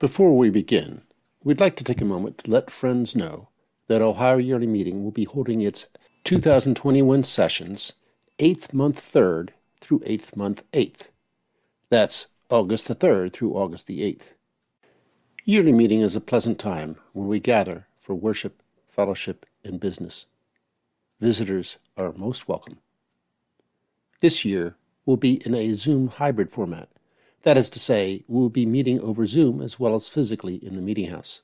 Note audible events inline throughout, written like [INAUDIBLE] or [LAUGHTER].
Before we begin, we'd like to take a moment to let friends know that Ohio Yearly Meeting will be holding its 2021 sessions 8th month 3rd through 8th month 8th. That's August the 3rd through August the 8th. Yearly meeting is a pleasant time when we gather for worship, fellowship, and business. Visitors are most welcome. This year will be in a Zoom hybrid format. That is to say, we will be meeting over Zoom as well as physically in the meeting house.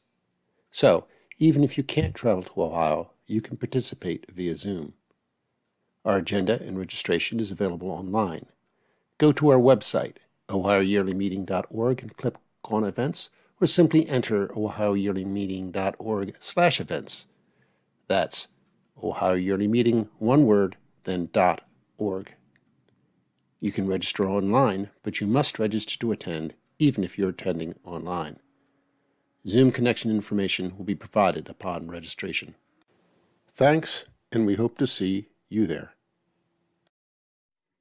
So, even if you can't travel to Ohio, you can participate via Zoom. Our agenda and registration is available online. Go to our website, ohioyearlymeeting.org, and click on Events, or simply enter ohioyearlymeeting.org slash events. That's Ohio Yearly Meeting, one word, then dot org. You can register online, but you must register to attend, even if you're attending online. Zoom connection information will be provided upon registration. Thanks, and we hope to see you there.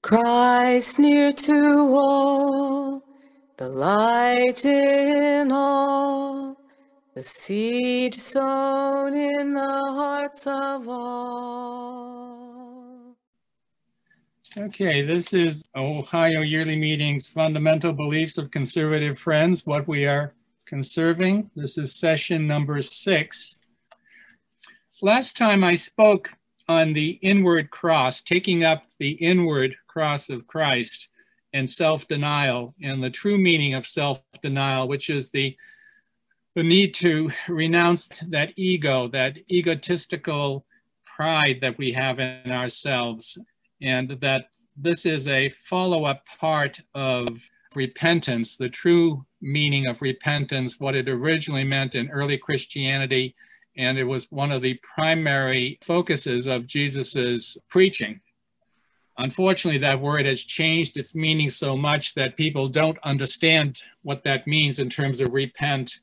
Christ near to all, the light in all, the seed sown in the hearts of all. Okay, this is Ohio Yearly Meetings Fundamental Beliefs of Conservative Friends, what we are conserving. This is session number six. Last time I spoke on the inward cross, taking up the inward cross of Christ and self-denial and the true meaning of self-denial, which is the, the need to renounce that ego, that egotistical pride that we have in ourselves, and that this is a follow-up part of repentance, the true meaning of repentance, what it originally meant in early Christianity, and it was one of the primary focuses of Jesus's preaching. Unfortunately, that word has changed its meaning so much that people don't understand what that means in terms of repent.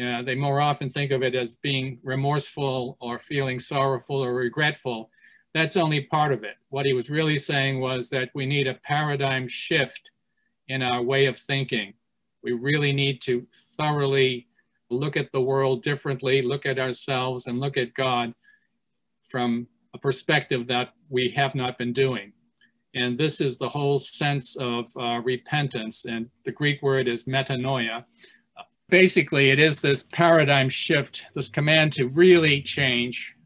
Uh, they more often think of it as being remorseful or feeling sorrowful or regretful. That's only part of it. What he was really saying was that we need a paradigm shift in our way of thinking. We really need to thoroughly look at the world differently, look at ourselves, and look at God from a perspective that we have not been doing. And this is the whole sense of uh, repentance. And the Greek word is metanoia. Basically, it is this paradigm shift, this command to really change.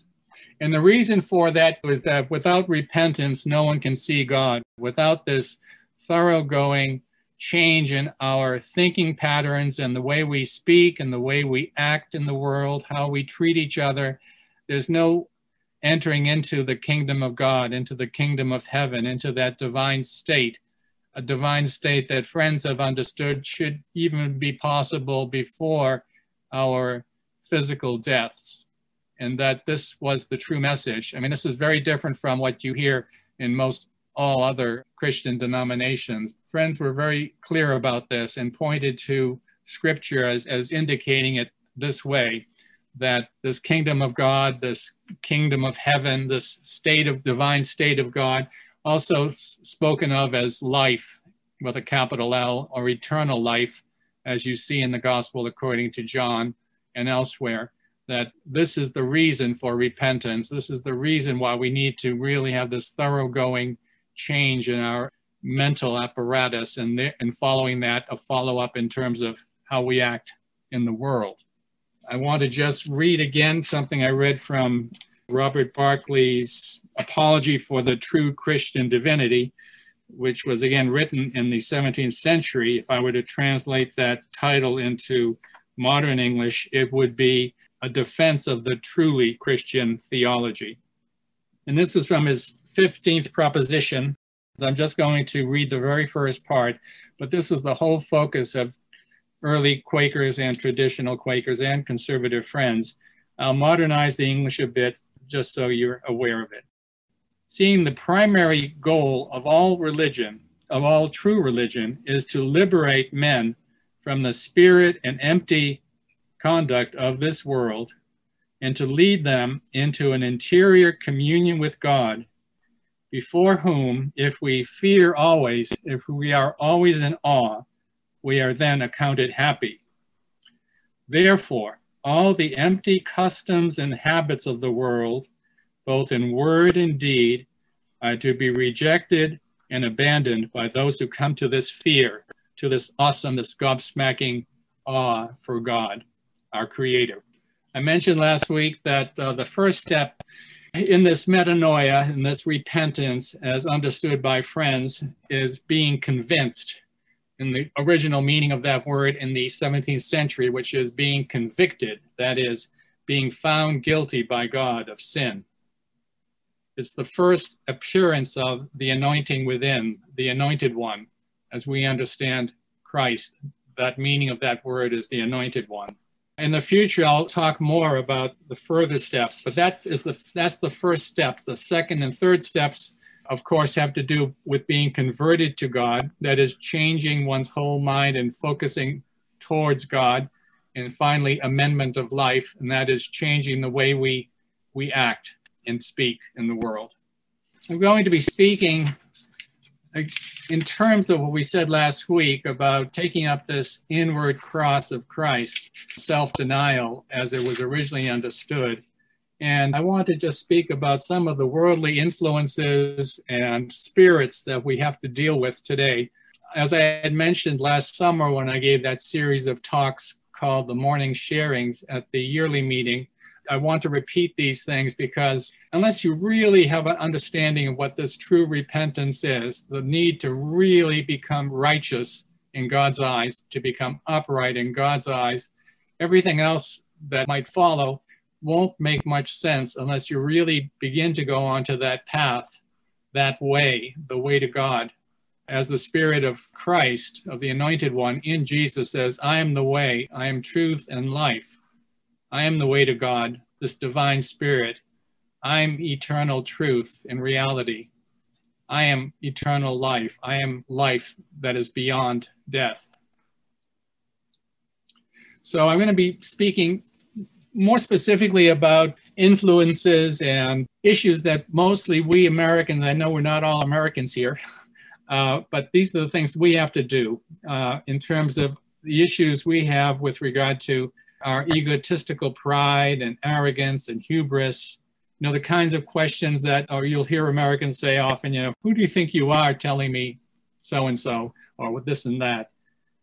And the reason for that is that without repentance, no one can see God. Without this thoroughgoing change in our thinking patterns and the way we speak and the way we act in the world, how we treat each other, there's no entering into the kingdom of God, into the kingdom of heaven, into that divine state, a divine state that friends have understood should even be possible before our physical deaths. And that this was the true message. I mean, this is very different from what you hear in most all other Christian denominations. Friends were very clear about this and pointed to scripture as, as indicating it this way that this kingdom of God, this kingdom of heaven, this state of divine state of God, also spoken of as life with a capital L or eternal life, as you see in the gospel according to John and elsewhere, that this is the reason for repentance. This is the reason why we need to really have this thoroughgoing change in our mental apparatus and, and following that, a follow up in terms of how we act in the world. I want to just read again something I read from Robert Barclay's Apology for the True Christian Divinity, which was again written in the 17th century. If I were to translate that title into modern English, it would be A Defense of the Truly Christian Theology. And this was from his 15th proposition. I'm just going to read the very first part, but this was the whole focus of early Quakers and traditional Quakers and conservative friends. I'll modernize the English a bit just so you're aware of it. Seeing the primary goal of all religion, of all true religion, is to liberate men from the spirit and empty conduct of this world and to lead them into an interior communion with God, before whom, if we fear always, if we are always in awe, we are then accounted happy. Therefore, all the empty customs and habits of the world, both in word and deed, are to be rejected and abandoned by those who come to this fear, to this awesome, this gobsmacking awe for God, our Creator. I mentioned last week that uh, the first step in this metanoia, in this repentance, as understood by friends, is being convinced in the original meaning of that word in the 17th century, which is being convicted, that is, being found guilty by God of sin. It's the first appearance of the anointing within, the anointed one, as we understand Christ. That meaning of that word is the anointed one. In the future, I'll talk more about the further steps, but that is the that's the first step. The second and third steps, of course, have to do with being converted to God. That is changing one's whole mind and focusing towards God. And finally, amendment of life, and that is changing the way we we act and speak in the world. I'm going to be speaking in terms of what we said last week about taking up this inward cross of Christ, self denial as it was originally understood. And I want to just speak about some of the worldly influences and spirits that we have to deal with today. As I had mentioned last summer when I gave that series of talks called the Morning Sharings at the yearly meeting, I want to repeat these things because unless you really have an understanding of what this true repentance is, the need to really become righteous in God's eyes, to become upright in God's eyes, everything else that might follow won't make much sense unless you really begin to go onto that path, that way, the way to God. As the Spirit of Christ, of the Anointed One in Jesus says, I am the way, I am truth and life. I am the way to God, this divine spirit. I'm eternal truth in reality. I am eternal life. I am life that is beyond death. So I'm going to be speaking more specifically about influences and issues that mostly we Americans, I know we're not all Americans here, [LAUGHS] uh, but these are the things we have to do uh, in terms of the issues we have with regard to our egotistical pride and arrogance and hubris. You know, the kinds of questions that, or you'll hear Americans say often, you know, who do you think you are telling me so and so, or with this and that?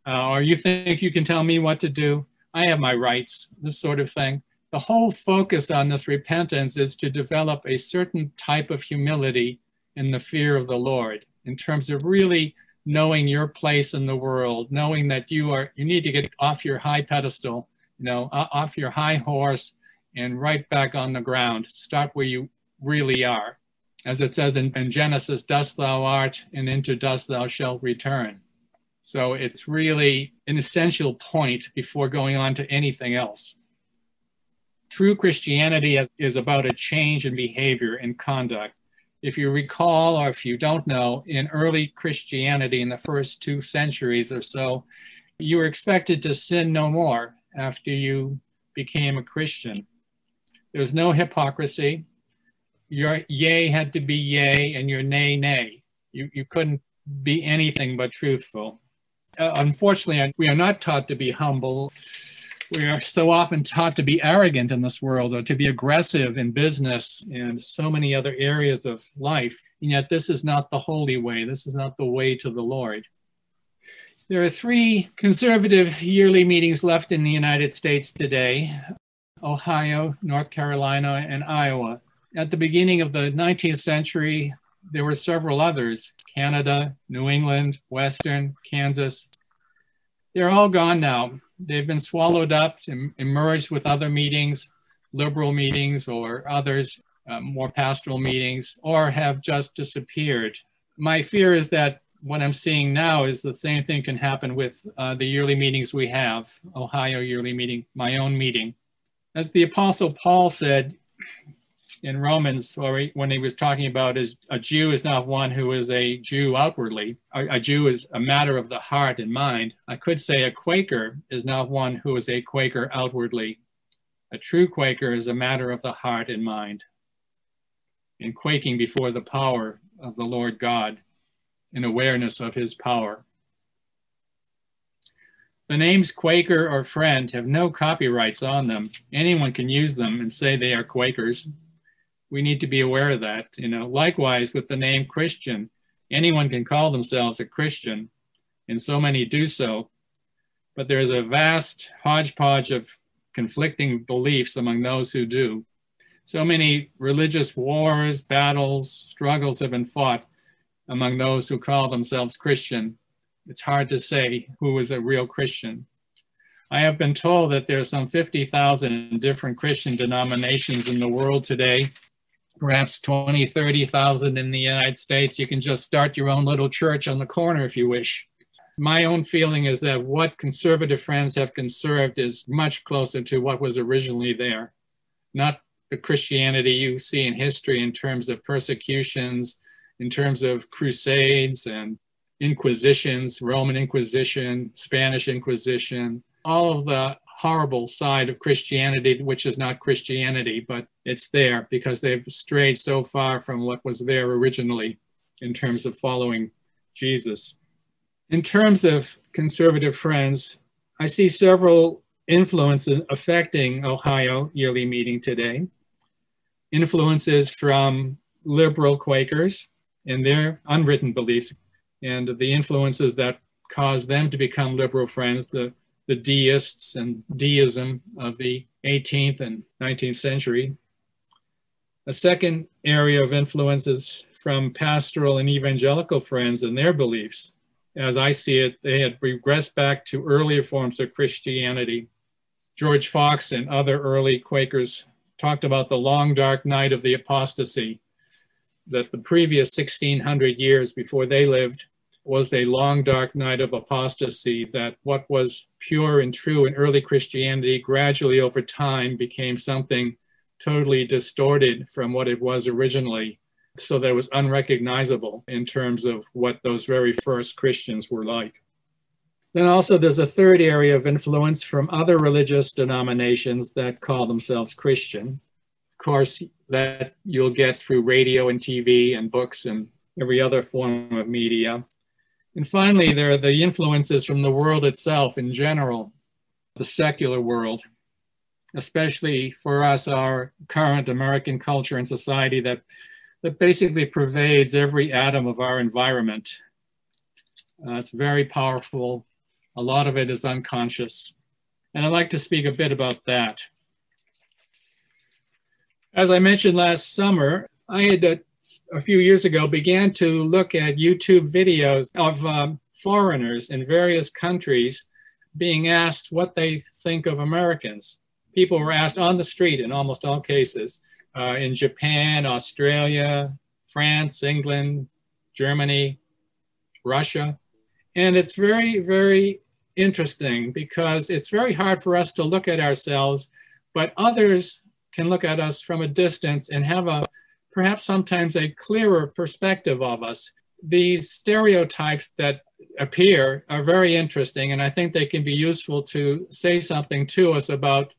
Uh, or you think you can tell me what to do? I have my rights, this sort of thing. The whole focus on this repentance is to develop a certain type of humility in the fear of the Lord in terms of really knowing your place in the world, knowing that you are, you need to get off your high pedestal you know, off your high horse and right back on the ground. Start where you really are. As it says in, in Genesis, dust thou art, and into dust thou shalt return. So it's really an essential point before going on to anything else. True Christianity is about a change in behavior and conduct. If you recall, or if you don't know, in early Christianity, in the first two centuries or so, you were expected to sin no more after you became a Christian. There was no hypocrisy. Your yea had to be yea and your nay, nay. You, you couldn't be anything but truthful. Uh, unfortunately, we are not taught to be humble. We are so often taught to be arrogant in this world or to be aggressive in business and so many other areas of life. And yet, this is not the holy way. This is not the way to the Lord. There are three conservative yearly meetings left in the United States today Ohio, North Carolina, and Iowa. At the beginning of the 19th century, there were several others Canada, New England, Western, Kansas. They're all gone now. They've been swallowed up and emerged with other meetings, liberal meetings, or others, uh, more pastoral meetings, or have just disappeared. My fear is that what I'm seeing now is the same thing can happen with uh, the yearly meetings we have, Ohio yearly meeting, my own meeting. As the Apostle Paul said in Romans, when he was talking about is a Jew is not one who is a Jew outwardly. A, a Jew is a matter of the heart and mind. I could say a Quaker is not one who is a Quaker outwardly. A true Quaker is a matter of the heart and mind. In quaking before the power of the Lord God in awareness of his power. The names Quaker or Friend have no copyrights on them. Anyone can use them and say they are Quakers. We need to be aware of that. You know, likewise with the name Christian, anyone can call themselves a Christian, and so many do so. But there is a vast hodgepodge of conflicting beliefs among those who do. So many religious wars, battles, struggles have been fought among those who call themselves Christian. It's hard to say who is a real Christian. I have been told that there are some 50,000 different Christian denominations in the world today, perhaps 20, 30,000 in the United States. You can just start your own little church on the corner if you wish. My own feeling is that what conservative friends have conserved is much closer to what was originally there, not the Christianity you see in history in terms of persecutions, in terms of crusades and inquisitions, Roman Inquisition, Spanish Inquisition, all of the horrible side of Christianity, which is not Christianity, but it's there because they've strayed so far from what was there originally in terms of following Jesus. In terms of conservative friends, I see several influences affecting Ohio yearly meeting today. Influences from liberal Quakers and their unwritten beliefs, and the influences that caused them to become liberal friends, the, the deists and deism of the 18th and 19th century. A second area of influence is from pastoral and evangelical friends and their beliefs as I see it, they had regressed back to earlier forms of Christianity. George Fox and other early Quakers talked about the long dark night of the apostasy, that the previous 1600 years before they lived was a long dark night of apostasy, that what was pure and true in early Christianity gradually over time became something totally distorted from what it was originally so that it was unrecognizable in terms of what those very first Christians were like. Then also there's a third area of influence from other religious denominations that call themselves Christian. Course, that you'll get through radio and TV and books and every other form of media. And finally, there are the influences from the world itself in general, the secular world, especially for us, our current American culture and society that that basically pervades every atom of our environment. Uh, it's very powerful. A lot of it is unconscious. And I'd like to speak a bit about that. As I mentioned last summer, I had uh, a few years ago began to look at YouTube videos of um, foreigners in various countries being asked what they think of Americans. People were asked on the street in almost all cases, uh, in Japan, Australia, France, England, Germany, Russia. And it's very, very interesting because it's very hard for us to look at ourselves, but others can look at us from a distance and have a perhaps sometimes a clearer perspective of us. These stereotypes that appear are very interesting, and I think they can be useful to say something to us about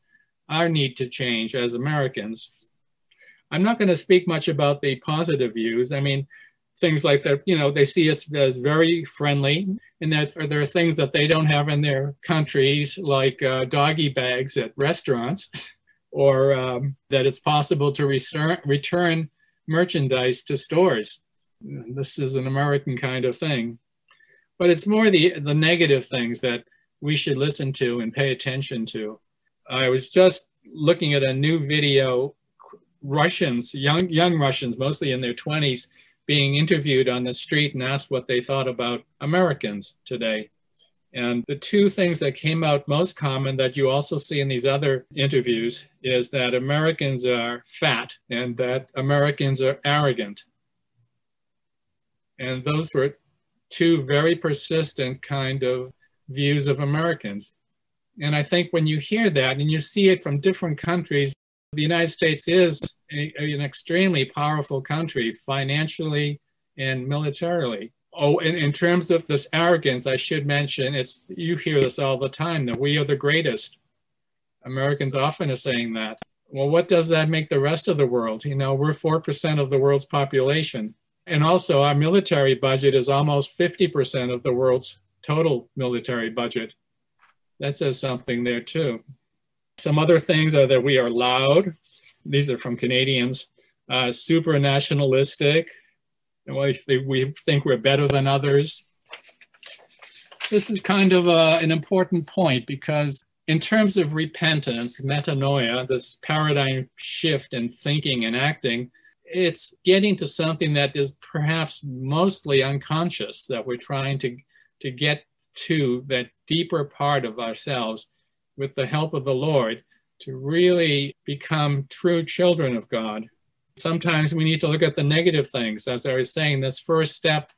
our need to change as Americans. I'm not going to speak much about the positive views. I mean, things like that, you know, they see us as very friendly and that there are things that they don't have in their countries, like uh, doggy bags at restaurants, [LAUGHS] or um, that it's possible to return, merchandise to stores. This is an American kind of thing. But it's more the, the negative things that we should listen to and pay attention to. I was just looking at a new video Russians, young young Russians, mostly in their 20s, being interviewed on the street and asked what they thought about Americans today. And the two things that came out most common that you also see in these other interviews is that Americans are fat and that Americans are arrogant. And those were two very persistent kind of views of Americans. And I think when you hear that and you see it from different countries, the United States is a, an extremely powerful country financially and militarily. Oh, in, in terms of this arrogance, I should mention it's you hear this all the time that we are the greatest. Americans often are saying that. Well, what does that make the rest of the world? You know, we're 4% of the world's population. And also, our military budget is almost 50% of the world's total military budget. That says something there too. Some other things are that we are loud. These are from Canadians. Uh, super nationalistic. Well, we think we're better than others. This is kind of a, uh, an important point because in terms of repentance, metanoia, this paradigm shift in thinking and acting, it's getting to something that is perhaps mostly unconscious that we're trying to, to get to that deeper part of ourselves with the help of the Lord to really become true children of God. Sometimes we need to look at the negative things. As I was saying, this first step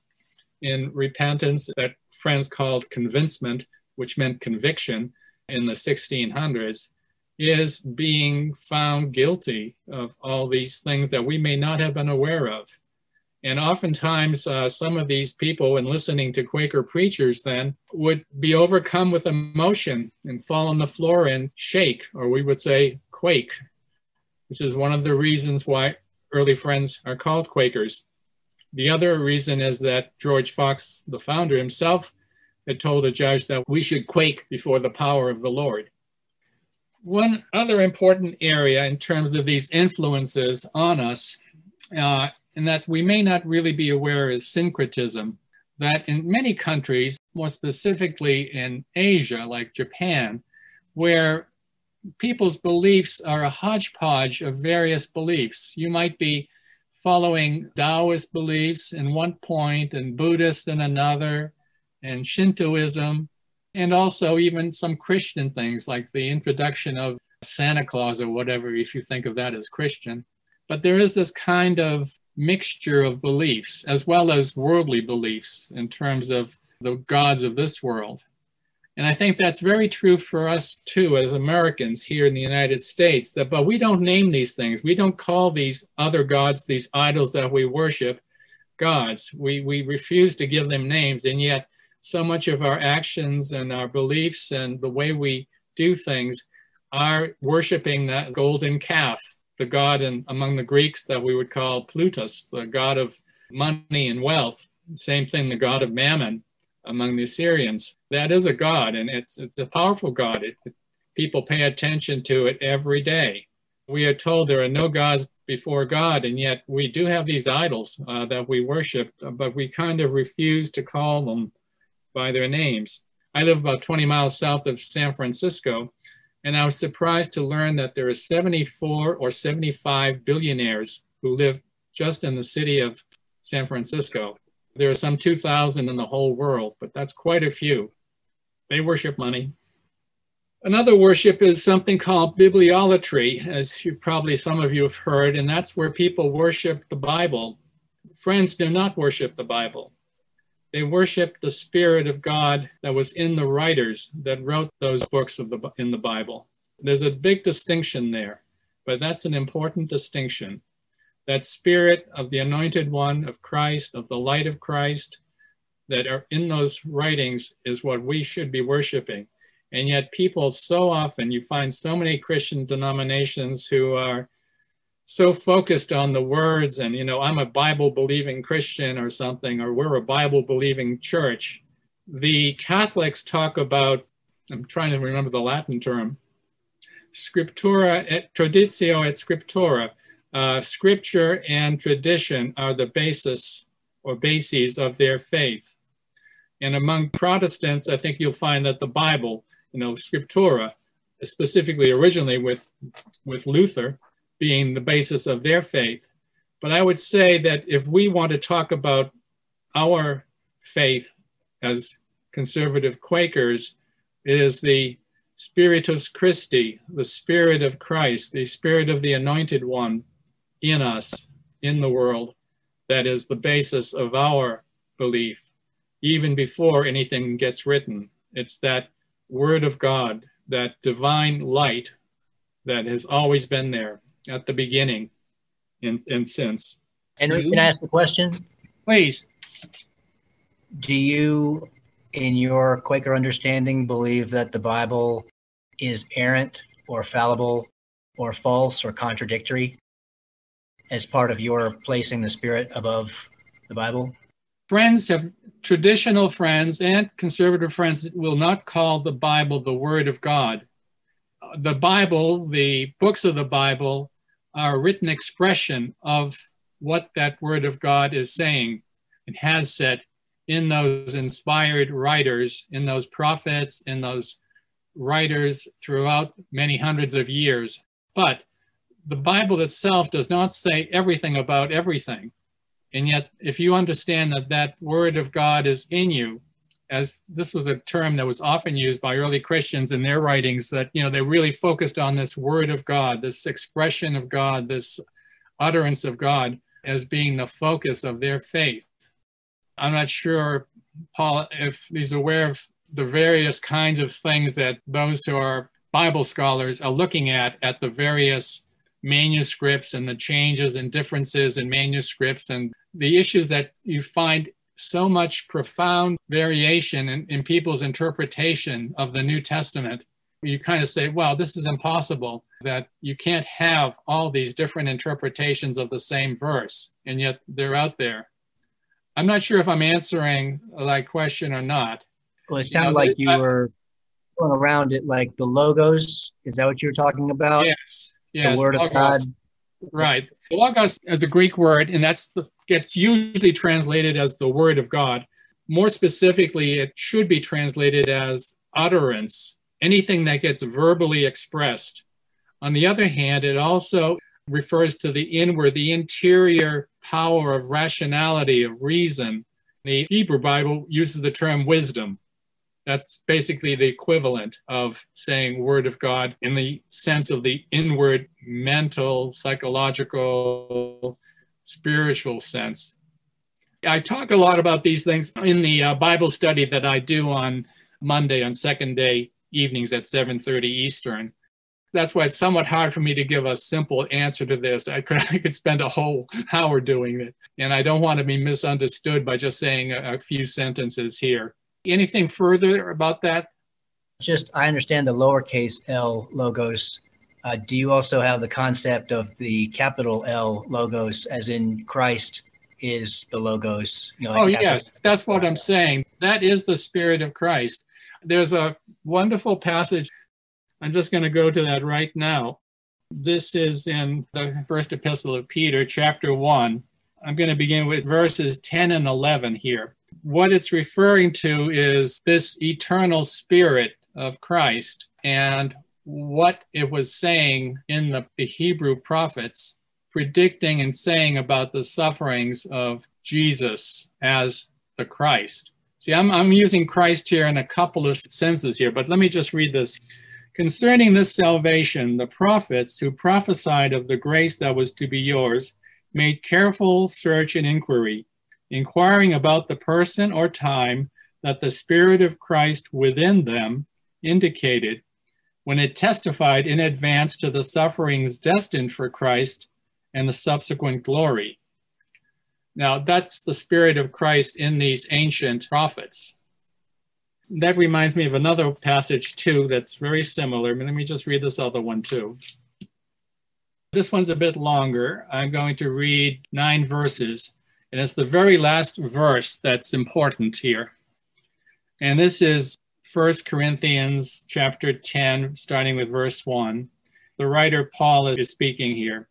in repentance that friends called convincement, which meant conviction in the 1600s, is being found guilty of all these things that we may not have been aware of. And oftentimes, uh, some of these people, when listening to Quaker preachers, then would be overcome with emotion and fall on the floor and shake, or we would say quake, which is one of the reasons why early friends are called Quakers. The other reason is that George Fox, the founder himself, had told a judge that we should quake before the power of the Lord. One other important area in terms of these influences on us, uh, and that we may not really be aware is syncretism, that in many countries, more specifically in Asia, like Japan, where people's beliefs are a hodgepodge of various beliefs. You might be following Taoist beliefs in one point and Buddhist in another, and Shintoism, and also even some Christian things like the introduction of Santa Claus or whatever, if you think of that as Christian. But there is this kind of mixture of beliefs as well as worldly beliefs in terms of the gods of this world. And I think that's very true for us too, as Americans here in the United States, that, but we don't name these things. We don't call these other gods, these idols that we worship, gods. We, we refuse to give them names. And yet so much of our actions and our beliefs and the way we do things are worshiping that golden calf, the god in, among the Greeks that we would call Plutus, the god of money and wealth. Same thing, the god of mammon among the Assyrians. That is a god, and it's, it's a powerful god. It, it, people pay attention to it every day. We are told there are no gods before God, and yet we do have these idols uh, that we worship, but we kind of refuse to call them by their names. I live about 20 miles south of San Francisco, and I was surprised to learn that there are 74 or 75 billionaires who live just in the city of San Francisco. There are some 2,000 in the whole world, but that's quite a few. They worship money. Another worship is something called bibliolatry, as you probably some of you have heard, and that's where people worship the Bible. Friends do not worship the Bible. They worship the Spirit of God that was in the writers that wrote those books of the, in the Bible. There's a big distinction there, but that's an important distinction that spirit of the anointed one of Christ, of the light of Christ, that are in those writings is what we should be worshiping. And yet, people so often, you find so many Christian denominations who are so focused on the words and, you know, I'm a Bible believing Christian or something, or we're a Bible believing church. The Catholics talk about, I'm trying to remember the Latin term, scriptura et traditio et scriptura uh, scripture and tradition are the basis or bases of their faith. And among Protestants, I think you'll find that the Bible, you know, scriptura, specifically originally with, with Luther, being the basis of their faith. But I would say that if we want to talk about our faith as conservative Quakers, it is the Spiritus Christi, the Spirit of Christ, the Spirit of the Anointed One, in us, in the world, that is the basis of our belief, even before anything gets written. It's that word of God, that divine light that has always been there at the beginning and, and since. Henry, can I ask a question? Please. Do you, in your Quaker understanding, believe that the Bible is errant or fallible or false or contradictory? As part of your placing the Spirit above the Bible? Friends have traditional friends and conservative friends will not call the Bible the Word of God. The Bible, the books of the Bible, are a written expression of what that Word of God is saying and has said in those inspired writers, in those prophets, in those writers throughout many hundreds of years. But the Bible itself does not say everything about everything. And yet, if you understand that that word of God is in you, as this was a term that was often used by early Christians in their writings, that, you know, they really focused on this word of God, this expression of God, this utterance of God as being the focus of their faith. I'm not sure, Paul, if he's aware of the various kinds of things that those who are Bible scholars are looking at at the various manuscripts and the changes and differences in manuscripts and the issues that you find so much profound variation in, in people's interpretation of the New Testament. You kind of say, well, this is impossible, that you can't have all these different interpretations of the same verse, and yet they're out there. I'm not sure if I'm answering that question or not. Well, it sounded you know, like you were going around it like the logos. Is that what you were talking about? Yes. Yes. The word logos. of God. Right. Logos is a Greek word, and that's the, gets usually translated as the word of God. More specifically, it should be translated as utterance, anything that gets verbally expressed. On the other hand, it also refers to the inward, the interior power of rationality, of reason. The Hebrew Bible uses the term wisdom. That's basically the equivalent of saying word of God in the sense of the inward mental, psychological, spiritual sense. I talk a lot about these things in the uh, Bible study that I do on Monday on second day evenings at 7:30 Eastern that's why it's somewhat hard for me to give a simple answer to this. I could [LAUGHS] I could spend a whole hour doing it, and I don't want to be misunderstood by just saying a, a few sentences here. Anything further about that? Just I understand the lowercase l logos. Uh, do you also have the concept of the capital L logos, as in Christ is the logos? You know, like oh yes, that's what I'm saying. That is the spirit of Christ. There's a wonderful passage I'm just going to go to that right now. This is in the first epistle of Peter, chapter 1. I'm going to begin with verses 10 and 11 here. What it's referring to is this eternal spirit of Christ and what it was saying in the, the Hebrew prophets, predicting and saying about the sufferings of Jesus as the Christ. See, I'm, I'm using Christ here in a couple of senses here, but let me just read this. Concerning this salvation, the prophets who prophesied of the grace that was to be yours made careful search and inquiry, inquiring about the person or time that the Spirit of Christ within them indicated when it testified in advance to the sufferings destined for Christ and the subsequent glory. Now, that's the Spirit of Christ in these ancient prophets that reminds me of another passage too that's very similar. Let me just read this other one too. This one's a bit longer. I'm going to read nine verses, and it's the very last verse that's important here. And this is First Corinthians chapter 10, starting with verse 1. The writer Paul is speaking here.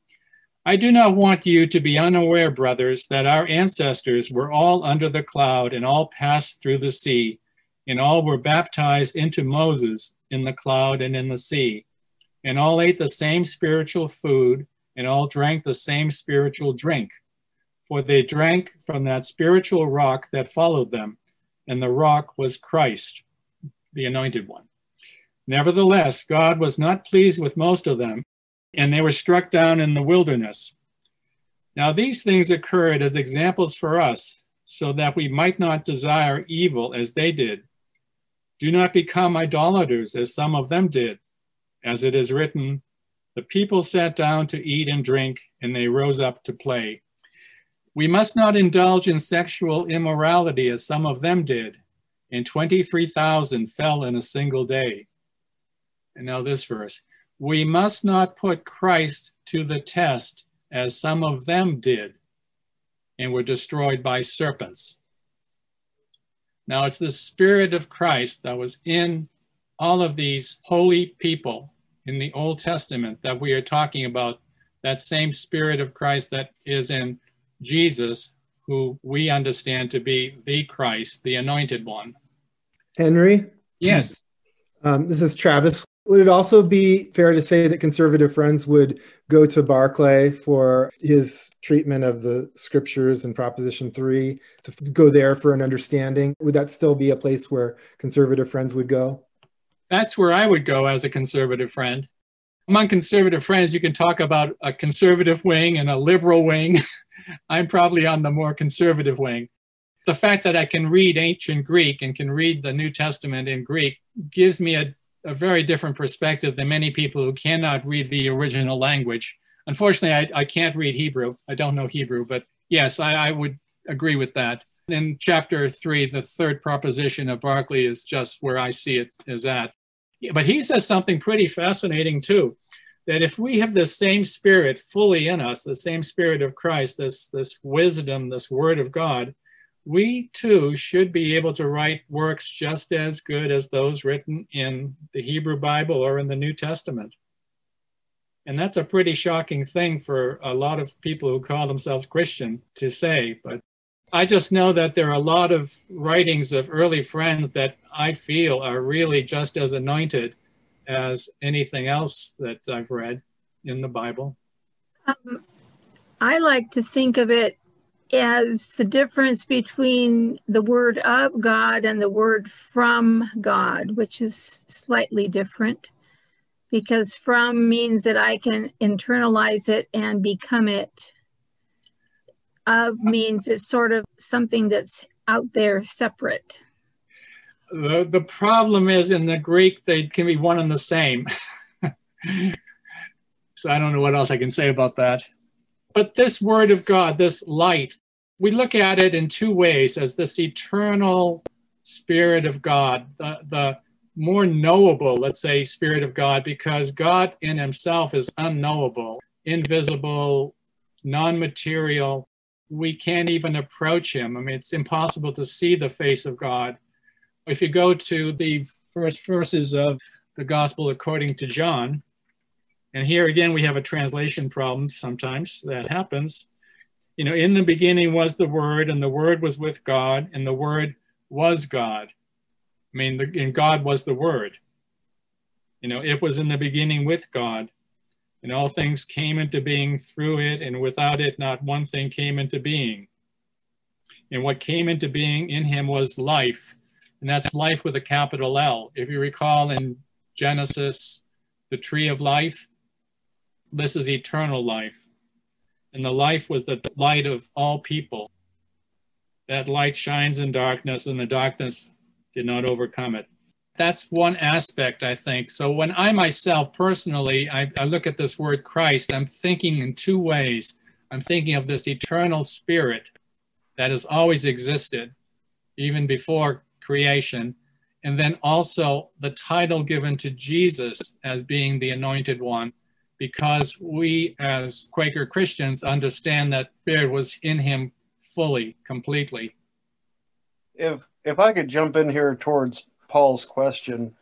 I do not want you to be unaware, brothers, that our ancestors were all under the cloud and all passed through the sea and all were baptized into Moses in the cloud and in the sea. And all ate the same spiritual food, and all drank the same spiritual drink. For they drank from that spiritual rock that followed them, and the rock was Christ, the anointed one. Nevertheless, God was not pleased with most of them, and they were struck down in the wilderness. Now, these things occurred as examples for us, so that we might not desire evil as they did. Do not become idolaters, as some of them did. As it is written, the people sat down to eat and drink, and they rose up to play. We must not indulge in sexual immorality, as some of them did, and 23,000 fell in a single day. And now this verse we must not put Christ to the test, as some of them did, and were destroyed by serpents. Now, it's the Spirit of Christ that was in all of these holy people in the Old Testament that we are talking about, that same Spirit of Christ that is in Jesus, who we understand to be the Christ, the anointed one. Henry? Yes. Um, this is Travis. Would it also be fair to say that conservative friends would go to Barclay for his treatment of the scriptures and Proposition 3 to go there for an understanding? Would that still be a place where conservative friends would go? That's where I would go as a conservative friend. Among conservative friends, you can talk about a conservative wing and a liberal wing. [LAUGHS] I'm probably on the more conservative wing. The fact that I can read ancient Greek and can read the New Testament in Greek gives me a a very different perspective than many people who cannot read the original language. Unfortunately, I, I can't read Hebrew. I don't know Hebrew, but yes, I, I would agree with that. In chapter three, the third proposition of Barclay is just where I see it is at. But he says something pretty fascinating too, that if we have the same spirit fully in us, the same spirit of Christ, this, this wisdom, this word of God, we too should be able to write works just as good as those written in the Hebrew Bible or in the New Testament. And that's a pretty shocking thing for a lot of people who call themselves Christian to say. But I just know that there are a lot of writings of early friends that I feel are really just as anointed as anything else that I've read in the Bible. Um, I like to think of it as the difference between the word of God and the word from God, which is slightly different because from means that I can internalize it and become it. Of means it's sort of something that's out there separate. The, the problem is in the Greek, they can be one and the same. [LAUGHS] so I don't know what else I can say about that. But this word of God, this light, we look at it in two ways as this eternal spirit of God, the, the more knowable, let's say, spirit of God, because God in himself is unknowable, invisible, non material. We can't even approach him. I mean, it's impossible to see the face of God. If you go to the first verses of the Gospel according to John, and here again, we have a translation problem sometimes that happens. You know, in the beginning was the Word, and the Word was with God, and the Word was God. I mean, the, and God was the Word. You know, it was in the beginning with God, and all things came into being through it, and without it, not one thing came into being. And what came into being in him was life, and that's life with a capital L. If you recall in Genesis, the tree of life, this is eternal life. And the life was the light of all people. That light shines in darkness, and the darkness did not overcome it. That's one aspect, I think. So when I myself personally, I, I look at this word Christ, I'm thinking in two ways. I'm thinking of this eternal spirit that has always existed, even before creation. And then also the title given to Jesus as being the anointed one because we as Quaker Christians understand that Spirit was in him fully, completely. If if I could jump in here towards Paul's question,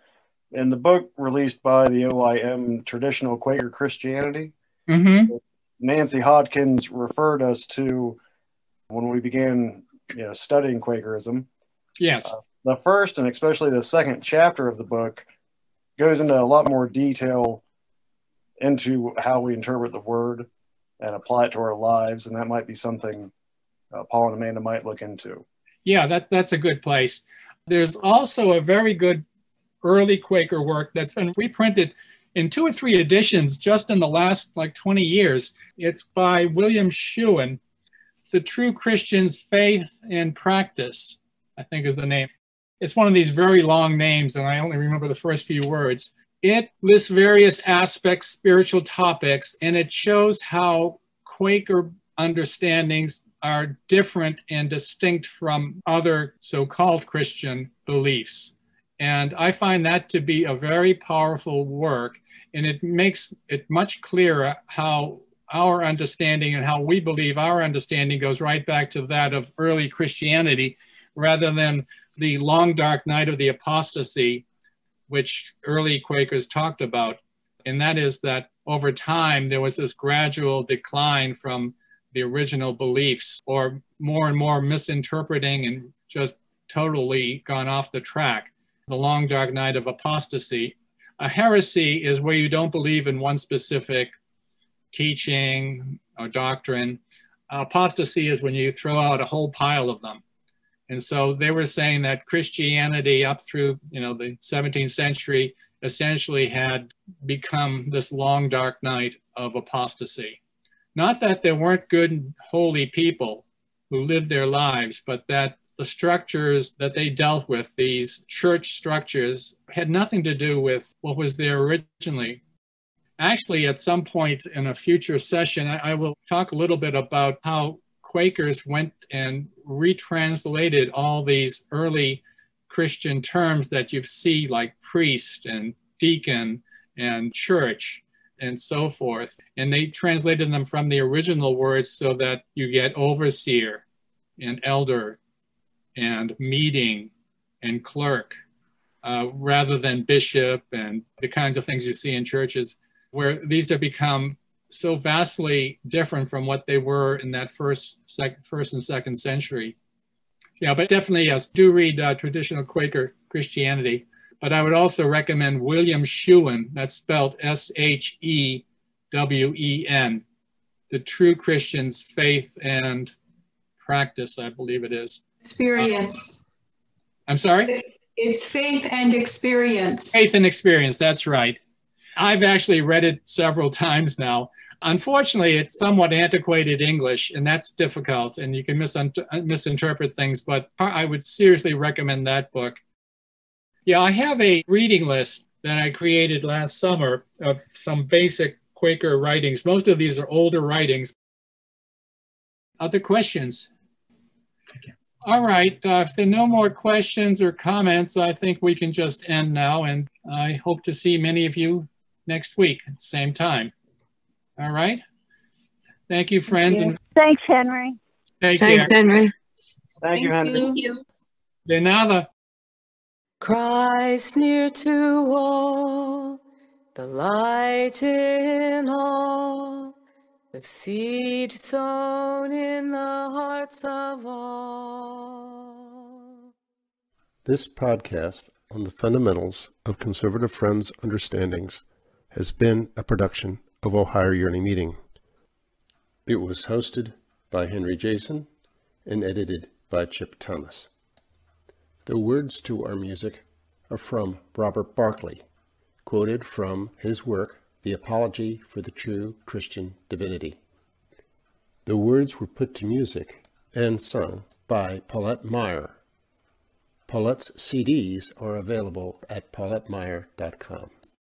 in the book released by the OYM Traditional Quaker Christianity, Mm-hmm. Nancy Hodkins referred us to when we began you know, studying Quakerism. Yes. Uh, the first and especially the second chapter of the book goes into a lot more detail into how we interpret the word and apply it to our lives, and that might be something uh, Paul and Amanda might look into. Yeah, that, that's a good place. There's also a very good early Quaker work that's been reprinted in two or three editions just in the last like 20 years. It's by William Shewen, The True Christian's Faith and Practice, I think is the name. It's one of these very long names, and I only remember the first few words. It lists various aspects, spiritual topics, and it shows how Quaker understandings are different and distinct from other so called Christian beliefs. And I find that to be a very powerful work, and it makes it much clearer how our understanding and how we believe our understanding goes right back to that of early Christianity rather than the long dark night of the apostasy, which early Quakers talked about. And that is that over time, there was this gradual decline from the original beliefs, or more and more misinterpreting and just totally gone off the track. The long dark night of apostasy. A heresy is where you don't believe in one specific teaching or doctrine. Apostasy is when you throw out a whole pile of them. And so they were saying that Christianity up through, you know, the 17th century essentially had become this long dark night of apostasy. Not that there weren't good holy people who lived their lives, but that the structures that they dealt with, these church structures, had nothing to do with what was there originally. Actually, at some point in a future session, I, I will talk a little bit about how Quakers went and retranslated all these early Christian terms that you see, like priest and deacon and church and so forth. And they translated them from the original words so that you get overseer and elder and meeting and clerk uh, rather than bishop and the kinds of things you see in churches, where these have become so vastly different from what they were in that first, first and second century. Yeah, but definitely, yes, do read uh, traditional Quaker Christianity. But I would also recommend William Shewen, that's spelled S H E W E N, The True Christian's Faith and Practice, I believe it is. Experience. Uh, I'm sorry? It's faith and experience. Faith and experience, that's right. I've actually read it several [LAUGHS] times now. Unfortunately, it's somewhat antiquated English, and that's difficult, and you can misinterpret things, but I would seriously recommend that book. Yeah, I have a reading list that I created last summer of some basic Quaker writings. Most of these are older writings. Other questions? All right. Uh, if there are no more questions or comments, I think we can just end now. And I hope to see many of you next week at the same time. All right. Thank you, friends. Thank you. Thanks, Henry. Take Thanks, care. Henry. Thank, you, Henry. Thank you. De nada. Christ near to all, the light in all, the seed sown in the hearts of all. This podcast on the fundamentals of conservative friends' understandings has been a production of Ohio Yearly Meeting. It was hosted by Henry Jason and edited by Chip Thomas. The words to our music are from Robert Barclay, quoted from his work, The Apology for the True Christian Divinity. The words were put to music and sung by Paulette Meyer. Paulette's CDs are available at paulettemeyer.com.